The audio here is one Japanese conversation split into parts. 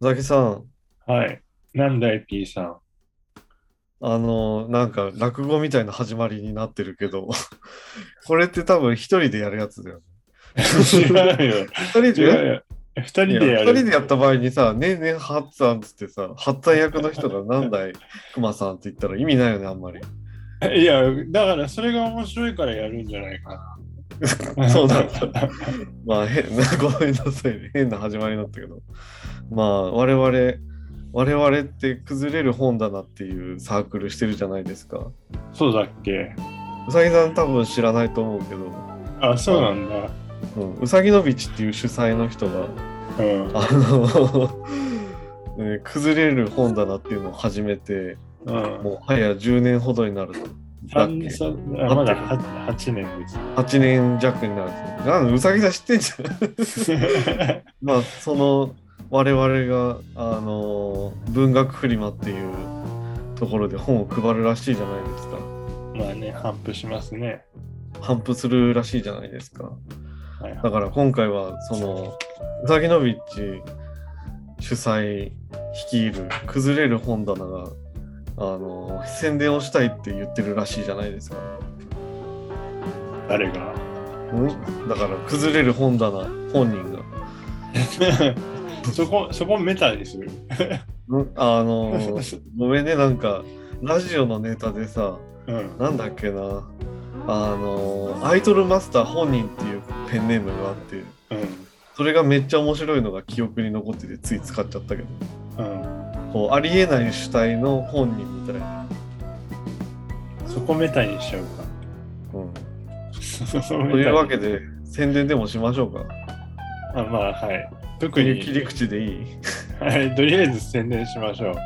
ザキさん、はい。なんだい、P さん。あの、なんか落語みたいな始まりになってるけど、これって多分一人でやるやつだよね。違うよ。一人違でうよ。二人でやる？二人でやった場合にさ、ねえねえ、ハッツァンっつってさ、ハッツ役の人がなんだい、クマさんって言ったら意味ないよね、あんまり。いや、だからそれが面白いからやるんじゃないかな。そうなんだ。まあ、変な、ごめんなさいね。変な始まりになったけど。まあ、我々、我々って崩れる本棚っていうサークルしてるじゃないですか。そうだっけ？うさぎさん多分知らないと思うけど、あ、そうなんだ。うん、うさぎのびちっていう主催の人が、うん。あの、ね崩れる本棚っていうのを始めて、うん。もう早10年ほどになると。だっ三け三あまだは8年です。8年弱になるんですね。なんでうさぎさん知ってんじゃん。まあ、その我々が、あの、文学フリマっていうところで本を配るらしいじゃないですか。まあね、反布しますね。頒布するらしいじゃないですか。はいだから今回は、その、うさぎのびっち主催率いる崩れる本棚が、あの、宣伝をしたいって言ってるらしいじゃないですか。誰が？ん？だから、崩れる本棚本人が。そこ、そこメタにする？ん？あの、ごめんね、なんか、ラジオのネタでさ、うん。なんだっけな、あの、アイドルマスター本人っていうペンネームがあって、うん。それがめっちゃ面白いのが記憶に残っててつい使っちゃったけど、うん。こう、ありえない主体の本人みたいな。そこメタにしちゃうか。うん、とというわけで、宣伝でもしましょうか。あまあはい。特に切り口でいいはい、とりあえず宣伝しましょう。はい。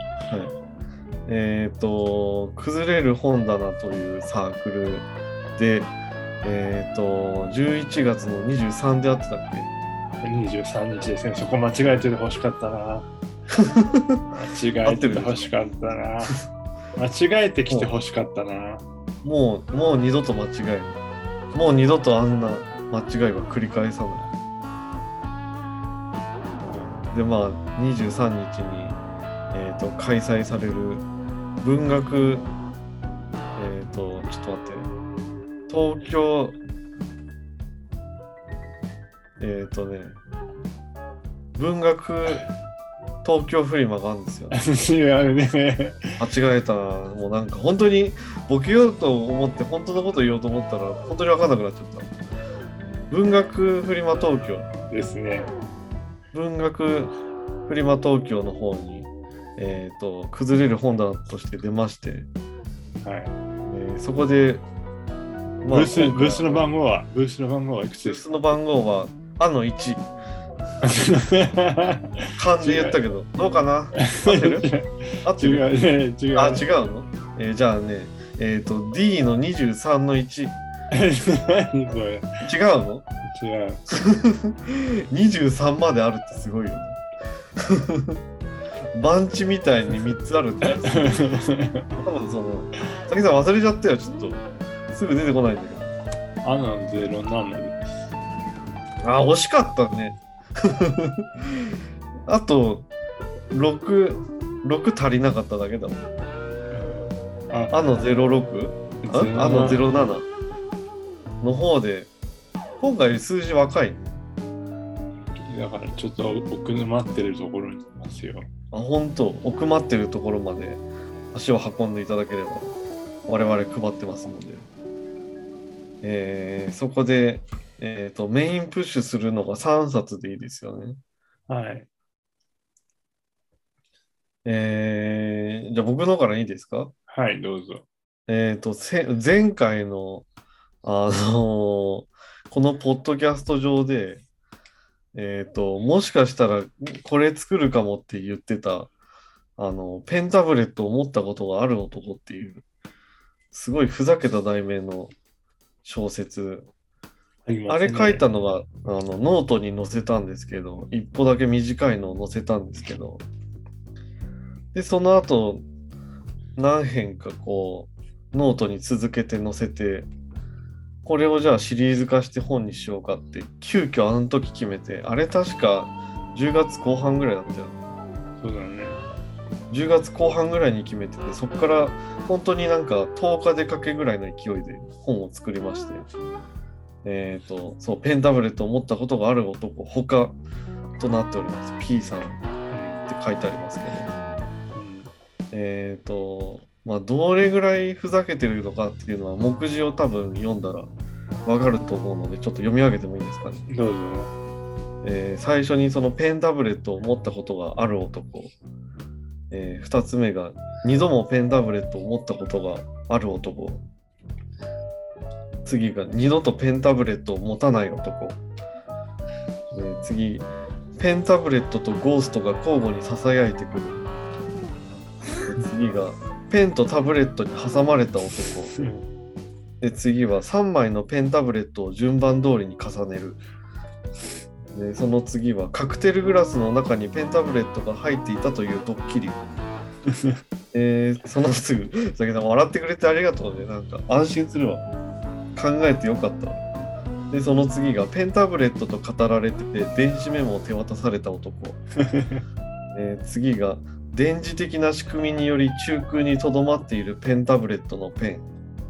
えっ、と、崩れる本棚というサークルで、えっ、と、11月の23であってたっけ？23日ですね。そこ間違えててほしかったな。間違えててほしかったな。間違えてきてほしかったな。もう、もう二度と間違え。もう二度とあんな間違いは繰り返さない。で、まあ、23日に、えっ、と、開催される文学、えっ、と、ちょっと待って、東京、えっ、とね、文学東京フリマがあるんですよ。違うね。間違えたなもうなんか本当にボケようと思って本当のこと言おうと思ったら本当に分かんなくなっちゃった文学フリマ東京ですね。文学フリマ東京の方にえっ、と崩れる本棚として出まして、はい。えーそこで、ブースブースの番号は、ブースの番号はいくつブーですスの番号はあの1か漢字言ったけどどうかな？合ってる？合って違るうね、違う。あ違うの、えーじゃあねえっ、と D の23の1何それ？違うの？違う。23まであるってすごいよね。番地みたいに3つあるって。多分その、さきさん忘れちゃったよ、ちょっと。すぐ出てこないんだけど。あのゼロなんです。あ、惜しかったね。あと、6、6足りなかっただけだもん。あ、あの 06? あ？あの07の方で、今回数字若いね。だからちょっと奥沼ってるところにいますよ。あ、本当奥まってるところまで足を運んでいただければ、我々配ってますので。えーそこで、えっ、と、メインプッシュするのが3冊でいいですよね。はい。えーじゃあ僕のからいいですか？はい、どうぞ。えっ、と、せ前回の、あのーこのポッドキャスト上で、えっ、と、もしかしたらこれ作るかもって言ってた、あの、ペンタブレットを持ったことがある男っていう、すごいふざけた題名の小説。あれ書いたのが、あの、ノートに載せたんですけど、一歩だけ短いのを載せたんですけど、で、その後、何編かこう、ノートに続けて載せて、これをじゃあシリーズ化して本にしようかって、急遽あの時決めて、あれ確か10月後半ぐらいだったよ。そうだね。10月後半ぐらいに決めてて、そこから本当になんか10日でかけぐらいの勢いで本を作りまして、えっ、と、そう、ペンタブレットを持ったことがある男、他となっております。P さんって書いてありますけど、えっ、と、まあ、どれぐらいふざけてるのかっていうのは、目次を多分読んだらわかると思うので、ちょっと読み上げてもいいですかね。うんどうぞ。えー最初にそのペンタブレットを持ったことがある男、え2つ目が2度もペンタブレットを持ったことがある男次が二度とペンタブレットを持たない男、えー次。ペンタブレットとゴーストが交互にささやいてくる。で次がペンとタブレットに挟まれた男。で次は3枚のペンタブレットを順番通りに重ねる。でその次はカクテルグラスの中にペンタブレットが入っていたというドッキリ。えーそのすぐだけど笑ってくれてありがとうね。なんか安心するわ考えてよかった。わでその次がペンタブレットと語られてて電子メモを手渡された男、えー次が電磁的な仕組みにより中空にとどまっているペンタブレットのペン。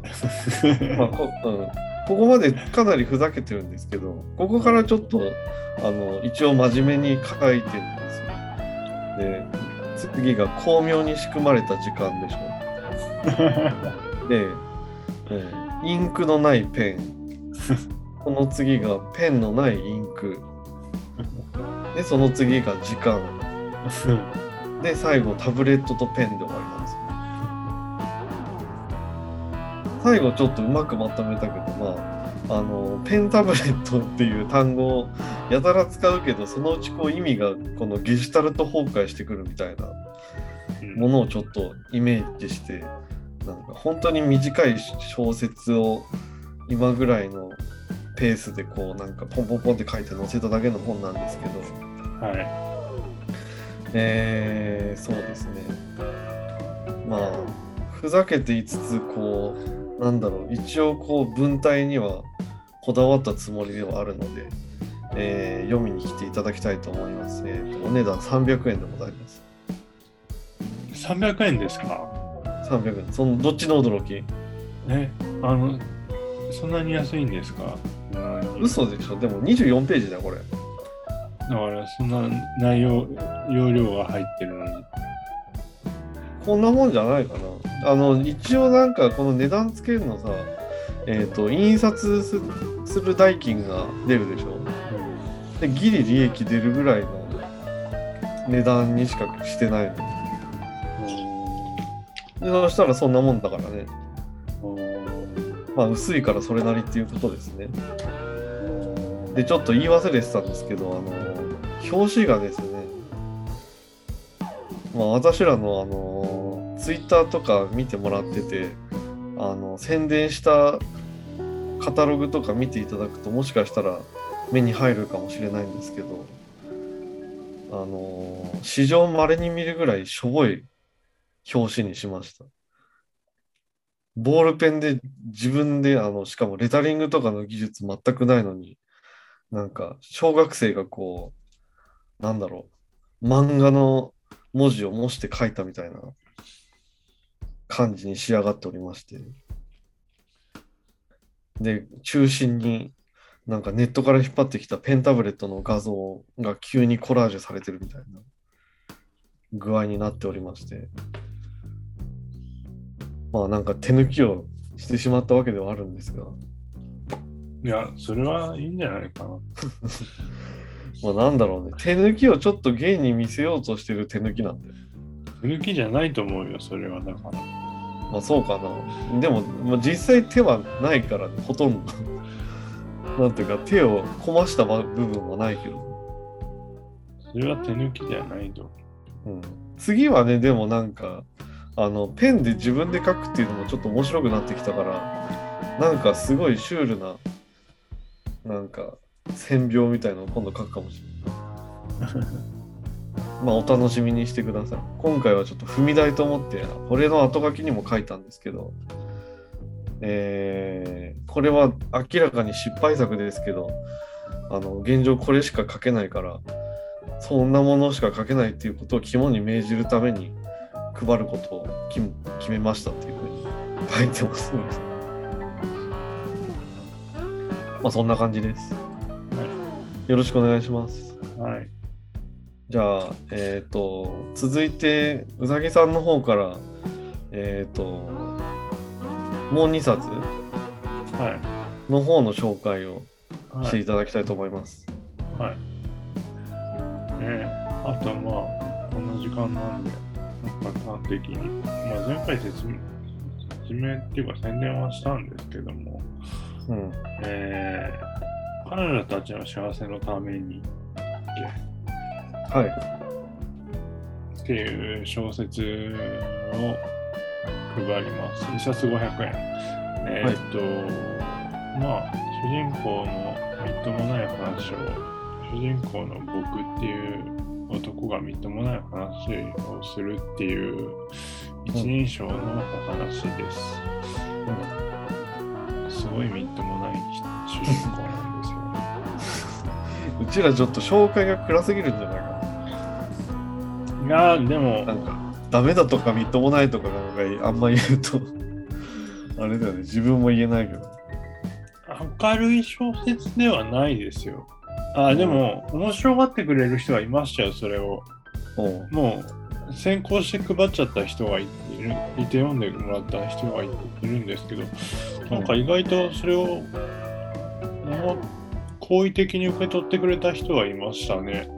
まあこうん、ここまでかなりふざけてるんですけどここからちょっとあの一応真面目に書いてるんですよ。で次が巧妙に仕組まれた時間でしょ。で、えーインクのないペン。この次がペンのないインク。でその次が時間。で最後タブレットとペンで終わります。最後ちょっとうまくまとめたけどまああのペンタブレットっていう単語をやたら使うけどそのうちこう意味がこのゲシュタルト崩壊してくるみたいなものをちょっとイメージしてなんか本当に短い小説を今ぐらいのペースでこうなんかポンポンポンって書いて載せただけの本なんですけどはえー、そうですねまあふざけていつつこうなんだろう一応こう文体にはこだわったつもりではあるので、えー読みに来ていただきたいと思います。えーとお値段300円でございます。い。300円ですか？300円。そのどっちの驚き？え、あの、そんなに安いんですか？何嘘でしょ？でも24ページだよ、これ。だから、そんな内容、容量が入ってるのに。こんなもんじゃないかな。あの、一応なんかこの値段つけるのさ、えっ、と、印刷すする代金が出るでしょ？で、ギリ利益出るぐらいの値段にしかしてないの。でそしたらそんなもんだからね。まあ、薄いからそれなりっていうことですね。で、ちょっと言い忘れてたんですけど、あの、表紙がですね、まあ、私らの、あの、ツイッターとか見てもらってて、あの、宣伝したカタログとか見ていただくと、もしかしたら目に入るかもしれないんですけど、あの、史上稀に見るぐらいしょぼい表紙にしました。ボールペンで自分で、あの、しかもレタリングとかの技術全くないのに、なんか、小学生がこう、なんだろう、漫画の文字を模して書いたみたいな感じに仕上がっておりまして。で、中心になんかネットから引っ張ってきたペンタブレットの画像が急にコラージュされてるみたいな具合になっておりまして。まあなんか手抜きをしてしまったわけではあるんですが、いや、それはいいんじゃないかな。まあなんだろうね、手抜きをちょっと芸に見せようとしてる手抜きなんだよ。手抜きじゃないと思うよ、それは。だから。まあそうかな。でも、まあ、実際手はないからね、ほとんど。なんていうか手をこました部分はないけど。それは手抜きじゃないと。うん、次はね、でもなんか、あの、ペンで自分で書くっていうのもちょっと面白くなってきたから、なんかすごいシュールな、なんか、線描みたいなのを今度書くかもしれない。まあお楽しみにしてください。今回はちょっと踏み台と思って、これの後書きにも書いたんですけど、えーこれは明らかに失敗作ですけど、あの、現状これしか書けないから、そんなものしか書けないっていうことを肝に銘じるために配ることを決決めましたっていうふうに書いてますね。まあそんな感じです。よろしくお願いします。はい。じゃあ、えっ、と、続いて、うさぎさんの方から、えっ、と、もう2冊はい。の方の紹介をしてはい。いただきたいと思います。はい。ねあとまあ、こんな時間なんで、なんか端的に、まあ、前回説明説明っていうか宣伝はしたんですけども、うん。えー、彼女たちの幸せのためにはい。っていう小説を配ります。一冊500円。えーっと、まあ、主人公のみっともない話を、主人公の僕っていう男がみっともない話をするっていう一人称のお話です。すごいみっともない主人公なんですよ。うちらちょっと紹介が暗すぎるんじゃないかいやーでもな。、なんか、ダメだとかみっともないとかなんかあんま言うと、あれだよね、自分も言えないけど。明るい小説ではないですよ。あ、でも、面白がってくれる人はいましたよ、それを。もう、先行して配っちゃった人がいるいて読んでもらった人がいいるんですけど、なんか意外とそれを、まあ好意的に受け取ってくれた人はいましたね。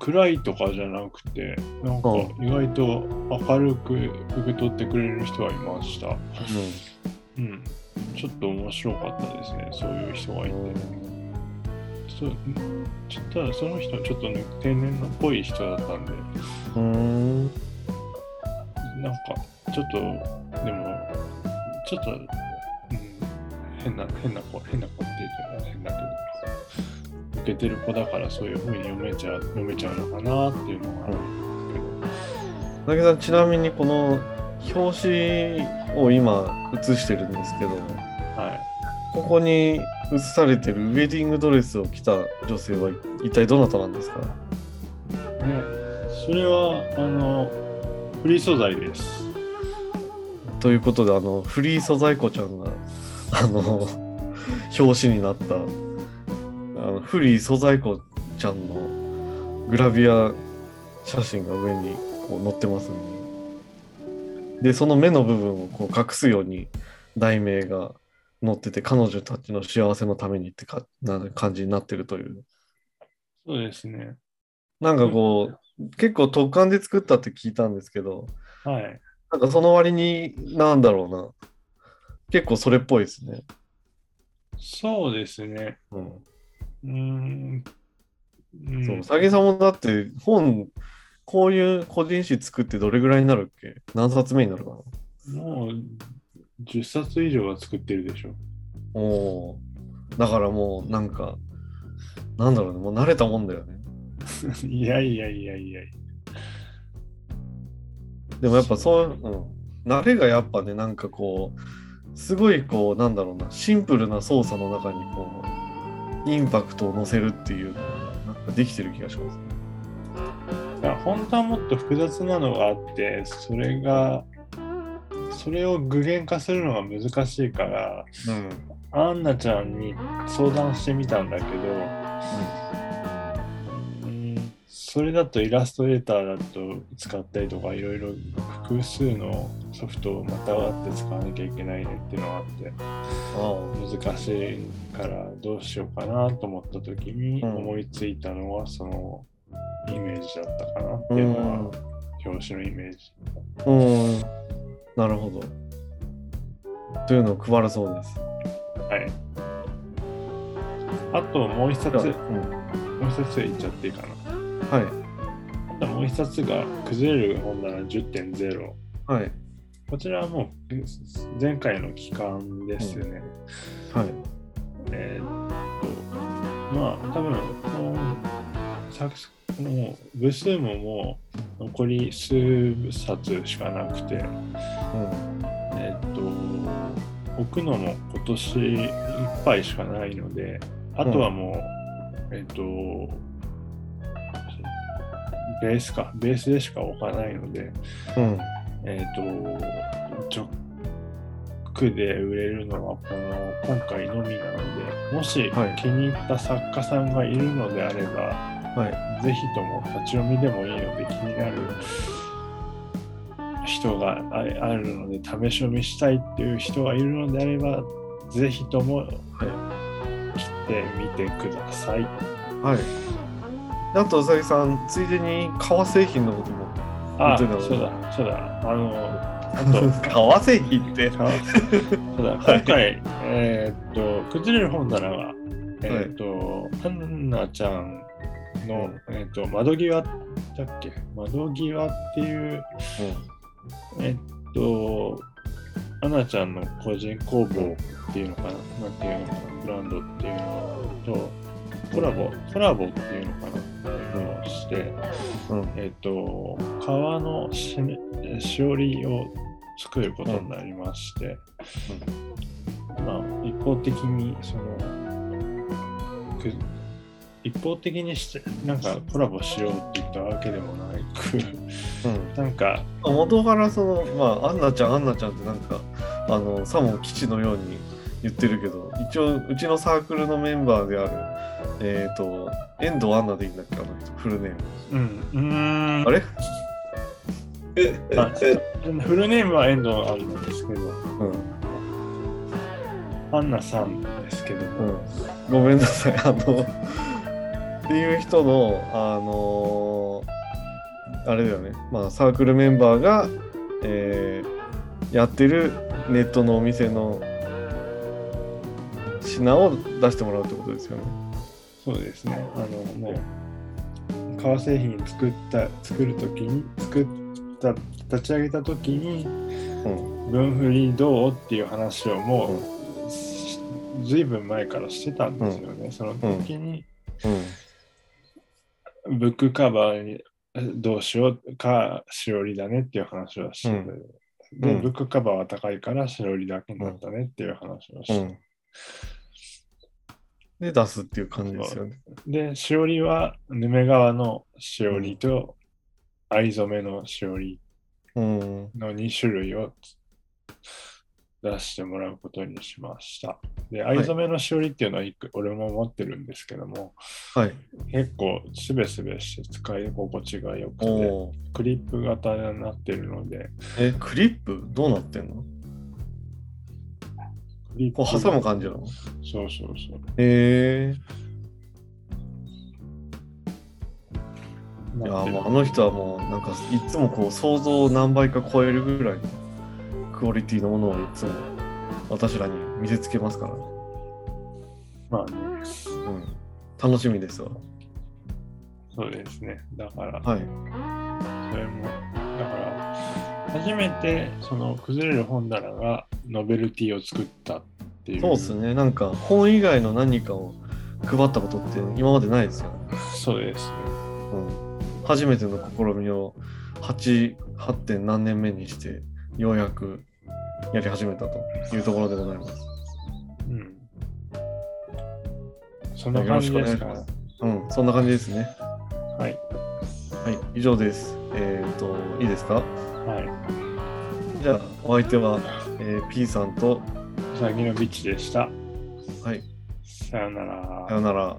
暗いとかじゃなくて、なんか意外と明るく受け取ってくれる人はいました。うん。ちょっと面白かったですね、そういう人がいて。そうちょっとその人ちょっとね天然のっぽい人だったんでうん。うん。なんかちょっとでもちょっと、うん、変な変な子変な子って言うと変だけど受けてる子だからそういう風に読めちゃう読めちゃうのかなっていうのがあるんですだけどちなみにこの表紙を今写してるんですけどけどはいここに写されてるウェディングドレスを着た女性は一体どなたなんですか？ねそれはあのフリー素材ですということであのフリー素材子ちゃんがあの表紙になったあのフリー素材子ちゃんのグラビア写真が上にこう載ってますね。でその目の部分をこう隠すように題名が載ってて彼女たちの幸せのためにってかな感じになってるという。そうですね。なんかこう結構特感で作ったって聞いたんですけどはい。なんかその割になんだろうな。結構それっぽいですね。そうですね。うん。うーん。うん。そう、さぎさんもだって本、こういう個人誌作ってどれぐらいになるっけ？何冊目になるかな？もう10冊以上は作ってるでしょ。おだからもうなんか、なんだろうね、もう慣れたもんだよね。いやいやいやいや。でもやっぱそう、うん、慣れがやっぱね、なんかこう、すごいこう、なんだろうな、シンプルな操作の中にこう、インパクトを乗せるっていうのが、なんかできてる気がします。本当はもっと複雑なのがあって、それが、それを具現化するのが難しいから、うん。アンナちゃんに相談してみたんだけど、うんそれだとイラストレーターだと使ったりとかいろいろ複数のソフトをまたがって使わなきゃいけないねっていうのがあってあ難しいからどうしようかなと思った時に思いついたのはそのイメージだったかなって。いうのん。表紙のイメージ。うん。なるほど。というのを配るそうです。はい。あともう一冊、じゃあもう一冊言っちゃっていいかな。うん。はい。あともう一冊が崩れる本棚10.0。はい。こちらはもう前回の期間ですね。はい。えーっと、まあ多分この作もう部数ももう残り数冊しかなくて、うん。えーっと、置くのも今年いっぱいしかないので、あとはもう、えーっと、ベースか、ベースでしか置かないので、うん。えっ、と、直で売れるのはこの今回のみなので、もしはい気に入った作家さんがいるのであれば、はい。ぜひとも立ち読みでもいいので気になる人がああるので試し読みしたいっていう人がいるのであればぜひともはい。来てみてください。はい。であと、うさぎさん、ついでに革製品のことも。あ、そうだ、そうだ。あの、あと、革製品って？そうだはい今回、えーっと、崩れる本棚が、えーっと、ハンナちゃんの、えーっと、窓際だっけ？窓際っていう、えっと、アナちゃんの個人工房っていうのかな、なんていうのかな、ブランドっていうのと、コラボ、コラボっていうのかな、っていうのをして、うん。うん。えっと、革のしめしおりを作ることになりまして、まあ、一方的に、その、く一方的にして、なんかコラボしようって言ったわけでもなく、うん。なんか、元からそのまあアンナちゃんアンナちゃんってなんかあのさも基地のように言ってるけど一応うちのサークルのメンバーであるえっ、と遠藤アンナでいいんだっけあの人フルネーム。うん、うーん。あれ？あフルネームは遠藤アンナですけど、うん。アンナさんですけどうも、ん。ごめんなさいあのっていう人のあのあれだよね。まあサークルメンバーが、えーやってるネットのお店の品を出してもらうってことですよね。そうですね、あの、もう、革製品作った、作るときに、作った、立ち上げたときに、うん。分振りどうっていう話をもう、しずいぶん前からしてたんですよね。その時に、うんブックカバーにどうしようか、しおりだねっていう話をしてうん。ブックカバーは高いから、しおりだけになったねっていう話をして、うん。で出すっていう感じですよね。で、しおりは、ヌメ川のしおりと、藍染めのしおりうん。の2種類を出してもらうことにしました。で、藍染めのしおりっていうのは一個俺も持ってるんですけども、はい。結構すべすべして使い心地が良くて、クリップ型になってるので、え、クリップ？どうなってんの？クリップこう挟む感じなの？そうそうそう。へえいやもうあの人はもうなんかいつもこう想像を何倍か超えるぐらいのクオリティのものをいつも私らに見せつけますから、まあね、うん、楽しみですわそうですね。だから、はいそれも、だから、初めてその崩れる本棚がノベルティを作ったっていう。そうですねなんか本以外の何かを配ったことって今までないですよね、そうですね。うん、初めての試みを 8, 8. 点何年目にしてようやくやり始めたというところでございます。うん。そんな感じですか？うんそんな感じですね。はい。はい以上です。えっ、といいですか？はじゃあお相手は、えー P さんとさぎのビッチでした。はい。さよなら。さよなら